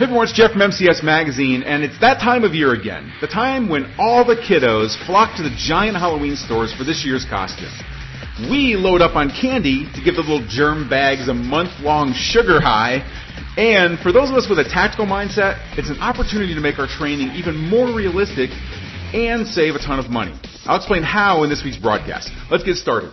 Hey everyone, it's Jeff from MCS Magazine, and it's that time of year again. The time when all the kiddos flock to the giant Halloween stores for this year's costume. We load up on candy to give the little germ bags a month long sugar high, and for those of us with a tactical mindset, it's an opportunity to make our training even more realistic and save a ton of money. I'll explain how in this week's broadcast. Let's get started.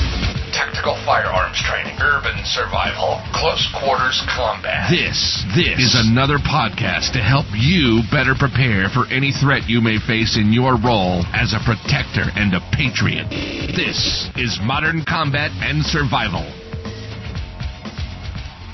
Tactical firearms training, urban survival, close quarters combat. This, this is another podcast to help you better prepare for any threat you may face in your role as a protector and a patriot. This is Modern Combat and Survival.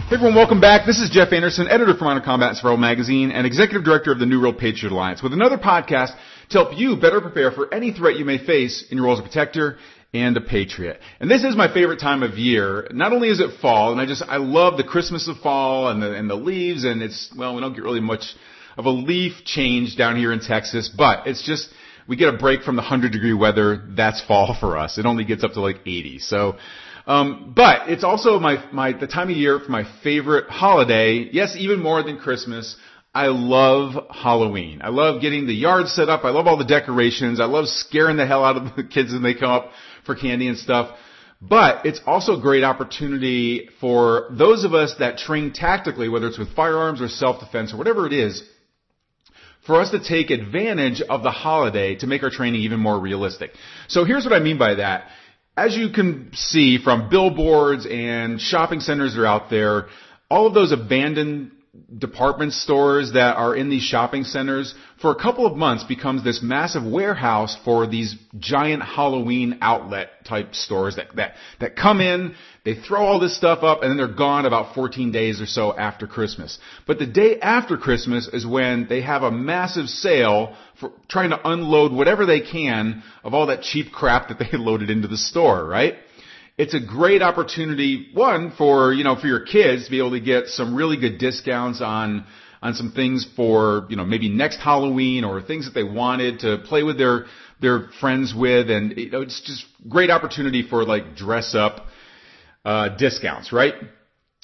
Hey everyone, welcome back. This is Jeff Anderson, editor for Modern Combat and Survival Magazine and executive director of the New World Patriot Alliance with another podcast to help you better prepare for any threat you may face in your role as a protector and a patriot. And this is my favorite time of year. Not only is it fall, and I just, I love the Christmas of fall and the, and the leaves, and it's, well, we don't get really much of a leaf change down here in Texas, but it's just, we get a break from the 100 degree weather. That's fall for us. It only gets up to like 80. So, um, but it's also my, my, the time of year for my favorite holiday. Yes, even more than Christmas. I love Halloween. I love getting the yard set up. I love all the decorations. I love scaring the hell out of the kids when they come up for candy and stuff. But it's also a great opportunity for those of us that train tactically, whether it's with firearms or self-defense or whatever it is, for us to take advantage of the holiday to make our training even more realistic. So here's what I mean by that. As you can see from billboards and shopping centers that are out there, all of those abandoned department stores that are in these shopping centers for a couple of months becomes this massive warehouse for these giant Halloween outlet type stores that, that, that come in, they throw all this stuff up and then they're gone about 14 days or so after Christmas. But the day after Christmas is when they have a massive sale for trying to unload whatever they can of all that cheap crap that they loaded into the store, right? It's a great opportunity, one, for, you know, for your kids to be able to get some really good discounts on, on some things for, you know, maybe next Halloween or things that they wanted to play with their, their friends with. And, you know, it's just great opportunity for like dress up, uh, discounts, right?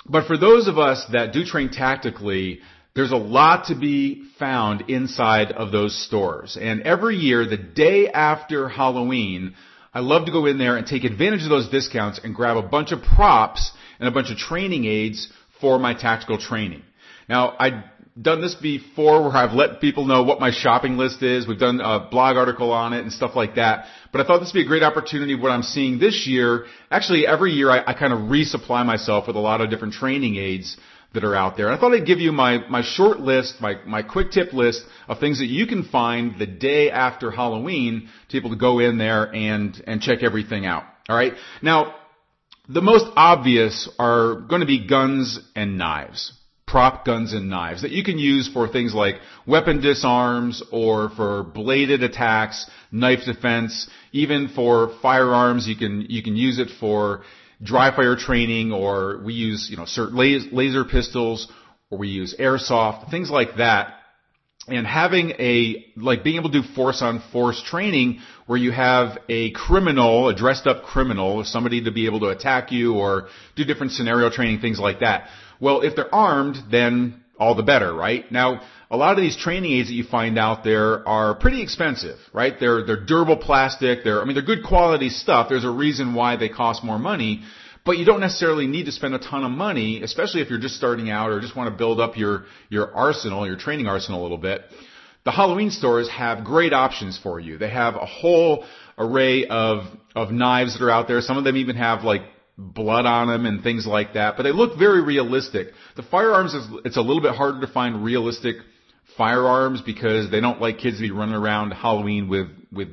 But for those of us that do train tactically, there's a lot to be found inside of those stores. And every year, the day after Halloween, I love to go in there and take advantage of those discounts and grab a bunch of props and a bunch of training aids for my tactical training. Now, I've done this before where I've let people know what my shopping list is. We've done a blog article on it and stuff like that. But I thought this would be a great opportunity. What I'm seeing this year, actually every year I, I kind of resupply myself with a lot of different training aids that are out there. I thought I'd give you my, my short list, my, my quick tip list of things that you can find the day after Halloween to be able to go in there and, and check everything out. Alright? Now, the most obvious are going to be guns and knives. Prop guns and knives that you can use for things like weapon disarms or for bladed attacks, knife defense, even for firearms. You can, you can use it for dry fire training or we use, you know, certain laser pistols or we use airsoft, things like that. And having a, like being able to do force on force training where you have a criminal, a dressed up criminal, somebody to be able to attack you or do different scenario training, things like that. Well, if they're armed, then all the better, right? Now, a lot of these training aids that you find out there are pretty expensive, right? They're, they're durable plastic. They're, I mean, they're good quality stuff. There's a reason why they cost more money, but you don't necessarily need to spend a ton of money, especially if you're just starting out or just want to build up your, your arsenal, your training arsenal a little bit. The Halloween stores have great options for you. They have a whole array of, of knives that are out there. Some of them even have like blood on them and things like that, but they look very realistic. The firearms is, it's a little bit harder to find realistic firearms because they don't like kids to be running around Halloween with, with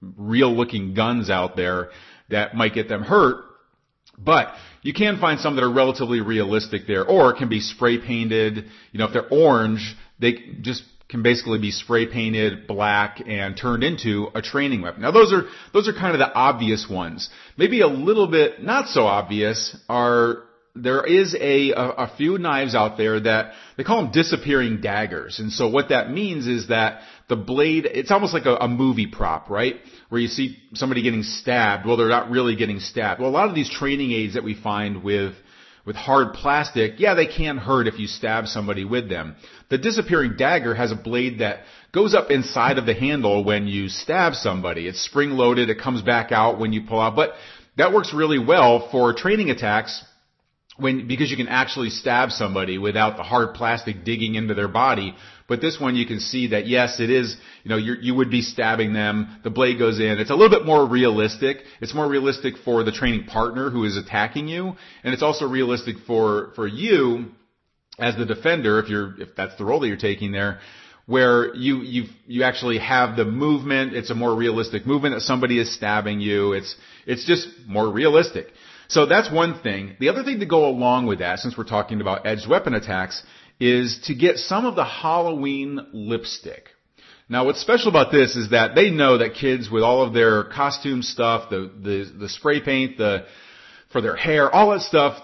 real looking guns out there that might get them hurt. But you can find some that are relatively realistic there or can be spray painted. You know, if they're orange, they just can basically be spray painted black and turned into a training weapon. Now those are, those are kind of the obvious ones. Maybe a little bit not so obvious are there is a, a, a, few knives out there that they call them disappearing daggers. And so what that means is that the blade, it's almost like a, a movie prop, right? Where you see somebody getting stabbed. Well, they're not really getting stabbed. Well, a lot of these training aids that we find with with hard plastic, yeah, they can hurt if you stab somebody with them. The disappearing dagger has a blade that goes up inside of the handle when you stab somebody. It's spring loaded. It comes back out when you pull out, but that works really well for training attacks when because you can actually stab somebody without the hard plastic digging into their body. But this one you can see that yes, it is. You know, you would be stabbing them. The blade goes in. It's a little bit more realistic. It's more realistic for the training partner who is attacking you, and it's also realistic for for you as the defender if you're if that's the role that you're taking there where you you you actually have the movement. It's a more realistic movement that somebody is stabbing you. It's it's just more realistic. So that's one thing. The other thing to go along with that, since we're talking about edged weapon attacks, is to get some of the Halloween lipstick. Now what's special about this is that they know that kids with all of their costume stuff, the, the, the spray paint, the, for their hair, all that stuff,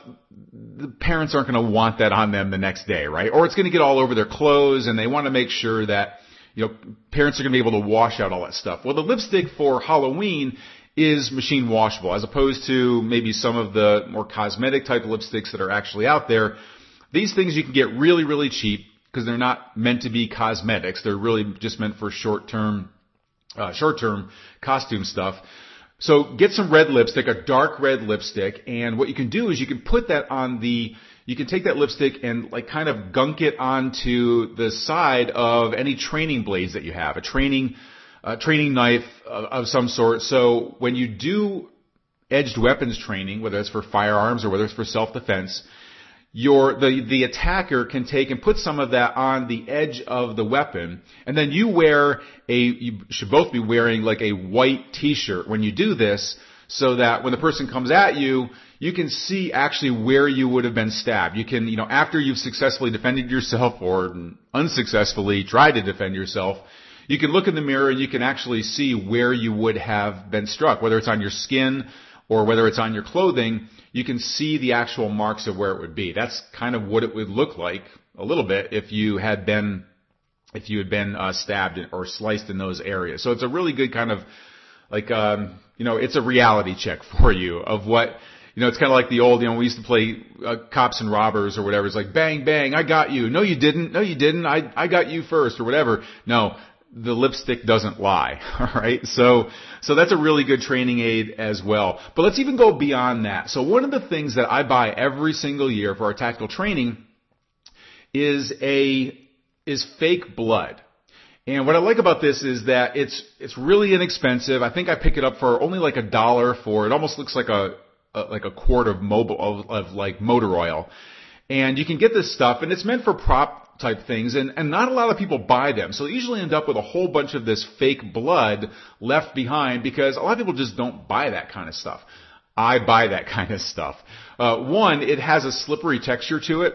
the parents aren't going to want that on them the next day, right? Or it's going to get all over their clothes and they want to make sure that, you know, parents are going to be able to wash out all that stuff. Well, the lipstick for Halloween is machine washable as opposed to maybe some of the more cosmetic type lipsticks that are actually out there. These things you can get really, really cheap because they're not meant to be cosmetics. They're really just meant for short term, uh, short term costume stuff. So get some red lipstick, a dark red lipstick, and what you can do is you can put that on the, you can take that lipstick and like kind of gunk it onto the side of any training blades that you have, a training a training knife of, of some sort. So when you do edged weapons training, whether it's for firearms or whether it's for self-defense, your the the attacker can take and put some of that on the edge of the weapon, and then you wear a you should both be wearing like a white T-shirt when you do this, so that when the person comes at you, you can see actually where you would have been stabbed. You can you know after you've successfully defended yourself or unsuccessfully tried to defend yourself, you can look in the mirror and you can actually see where you would have been struck, whether it's on your skin or whether it's on your clothing, you can see the actual marks of where it would be. That's kind of what it would look like a little bit if you had been if you had been uh, stabbed or sliced in those areas. So it's a really good kind of like um, you know it's a reality check for you of what you know, it's kind of like the old, you know, we used to play uh, cops and robbers or whatever. It's like bang, bang, I got you. No, you didn't. No, you didn't. I, I got you first or whatever. No, the lipstick doesn't lie. Alright? So, so that's a really good training aid as well. But let's even go beyond that. So one of the things that I buy every single year for our tactical training is a, is fake blood. And what I like about this is that it's, it's really inexpensive. I think I pick it up for only like a dollar for, it almost looks like a, a like a quart of mobile, of, of like motor oil. And you can get this stuff and it's meant for prop type things and, and not a lot of people buy them. So they usually end up with a whole bunch of this fake blood left behind because a lot of people just don't buy that kind of stuff. I buy that kind of stuff. Uh, one, it has a slippery texture to it.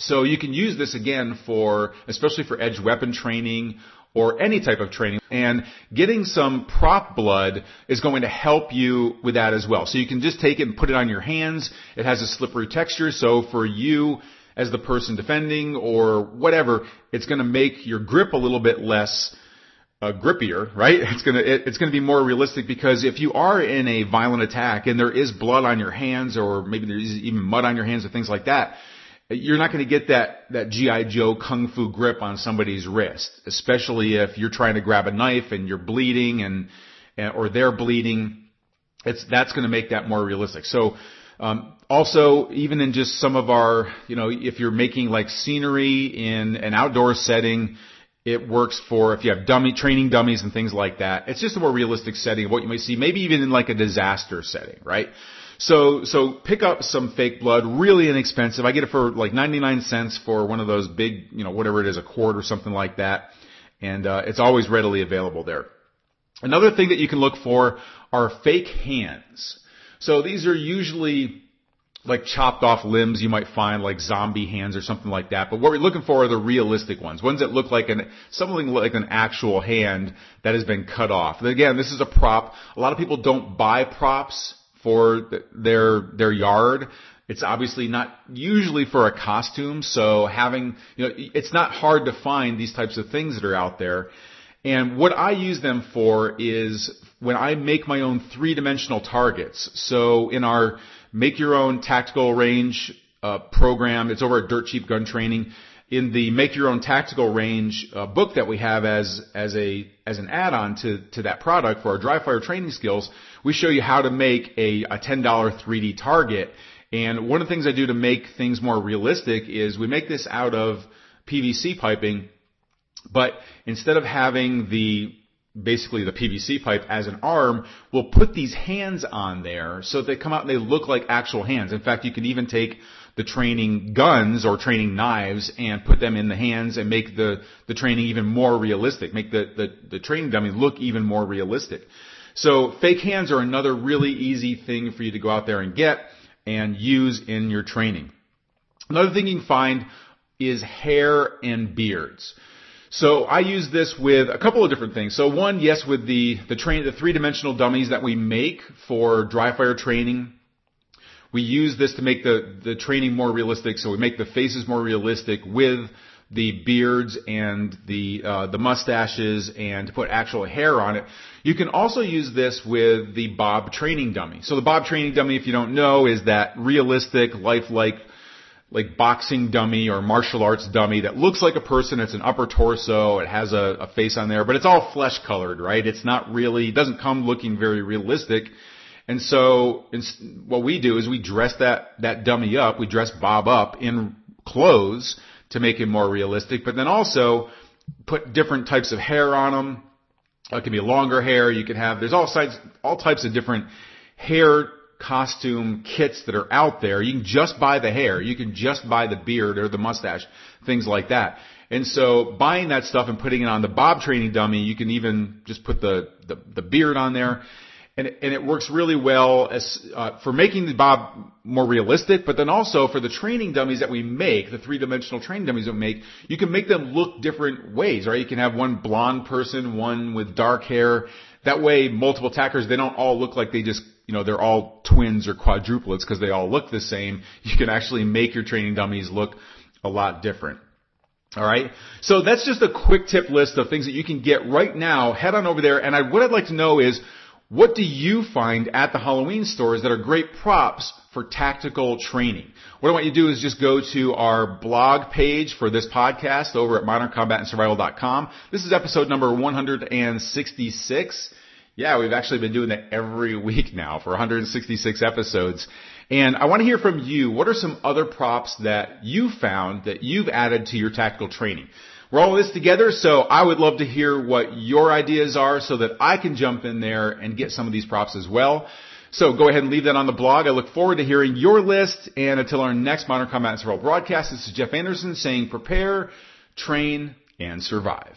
So you can use this again for, especially for edge weapon training or any type of training. And getting some prop blood is going to help you with that as well. So you can just take it and put it on your hands. It has a slippery texture. So for you, as the person defending or whatever, it's going to make your grip a little bit less uh, grippier, right? It's gonna it, it's gonna be more realistic because if you are in a violent attack and there is blood on your hands or maybe there's even mud on your hands or things like that, you're not going to get that that GI Joe kung fu grip on somebody's wrist, especially if you're trying to grab a knife and you're bleeding and, and or they're bleeding. It's that's going to make that more realistic. So um, also, even in just some of our, you know, if you're making like scenery in an outdoor setting, it works for if you have dummy training dummies and things like that. It's just a more realistic setting of what you might see, maybe even in like a disaster setting, right? So, so pick up some fake blood, really inexpensive. I get it for like 99 cents for one of those big, you know, whatever it is, a quart or something like that. And, uh, it's always readily available there. Another thing that you can look for are fake hands. So these are usually like chopped off limbs you might find like zombie hands or something like that. But what we're looking for are the realistic ones, ones that look like an something like an actual hand that has been cut off. And again, this is a prop. A lot of people don't buy props for their their yard. It's obviously not usually for a costume, so having you know it's not hard to find these types of things that are out there. And what I use them for is when I make my own three-dimensional targets. So in our make your own tactical range uh, program, it's over at Dirt Cheap Gun Training. In the make your own tactical range uh, book that we have as as a as an add-on to to that product for our dry fire training skills, we show you how to make a, a $10 3D target. And one of the things I do to make things more realistic is we make this out of PVC piping, but instead of having the basically the PVC pipe as an arm, we'll put these hands on there so they come out and they look like actual hands. In fact, you can even take the training guns or training knives and put them in the hands and make the, the training even more realistic, make the, the, the training dummy look even more realistic. So fake hands are another really easy thing for you to go out there and get and use in your training. Another thing you can find is hair and beards. So I use this with a couple of different things. So one, yes, with the the train the three dimensional dummies that we make for dry fire training. We use this to make the the training more realistic. So we make the faces more realistic with the beards and the uh, the mustaches and to put actual hair on it. You can also use this with the Bob training dummy. So the Bob training dummy, if you don't know, is that realistic, lifelike like boxing dummy or martial arts dummy that looks like a person. It's an upper torso. It has a, a face on there, but it's all flesh colored, right? It's not really, it doesn't come looking very realistic. And so what we do is we dress that, that dummy up. We dress Bob up in clothes to make him more realistic, but then also put different types of hair on him. It can be longer hair. You can have, there's all sides, all types of different hair costume kits that are out there. You can just buy the hair. You can just buy the beard or the mustache, things like that. And so buying that stuff and putting it on the Bob training dummy, you can even just put the, the, the beard on there. And and it works really well as, uh, for making the Bob more realistic, but then also for the training dummies that we make, the three-dimensional training dummies that we make, you can make them look different ways, right? You can have one blonde person, one with dark hair. That way, multiple tackers, they don't all look like they just you know, they're all twins or quadruplets because they all look the same. You can actually make your training dummies look a lot different. Alright? So that's just a quick tip list of things that you can get right now. Head on over there and I, what I'd like to know is, what do you find at the Halloween stores that are great props for tactical training? What I want you to do is just go to our blog page for this podcast over at moderncombatandsurvival.com. This is episode number 166. Yeah, we've actually been doing that every week now for 166 episodes. And I want to hear from you. What are some other props that you found that you've added to your tactical training? We're all in this together, so I would love to hear what your ideas are so that I can jump in there and get some of these props as well. So go ahead and leave that on the blog. I look forward to hearing your list. And until our next Modern Combat and Survival broadcast, this is Jeff Anderson saying prepare, train, and survive.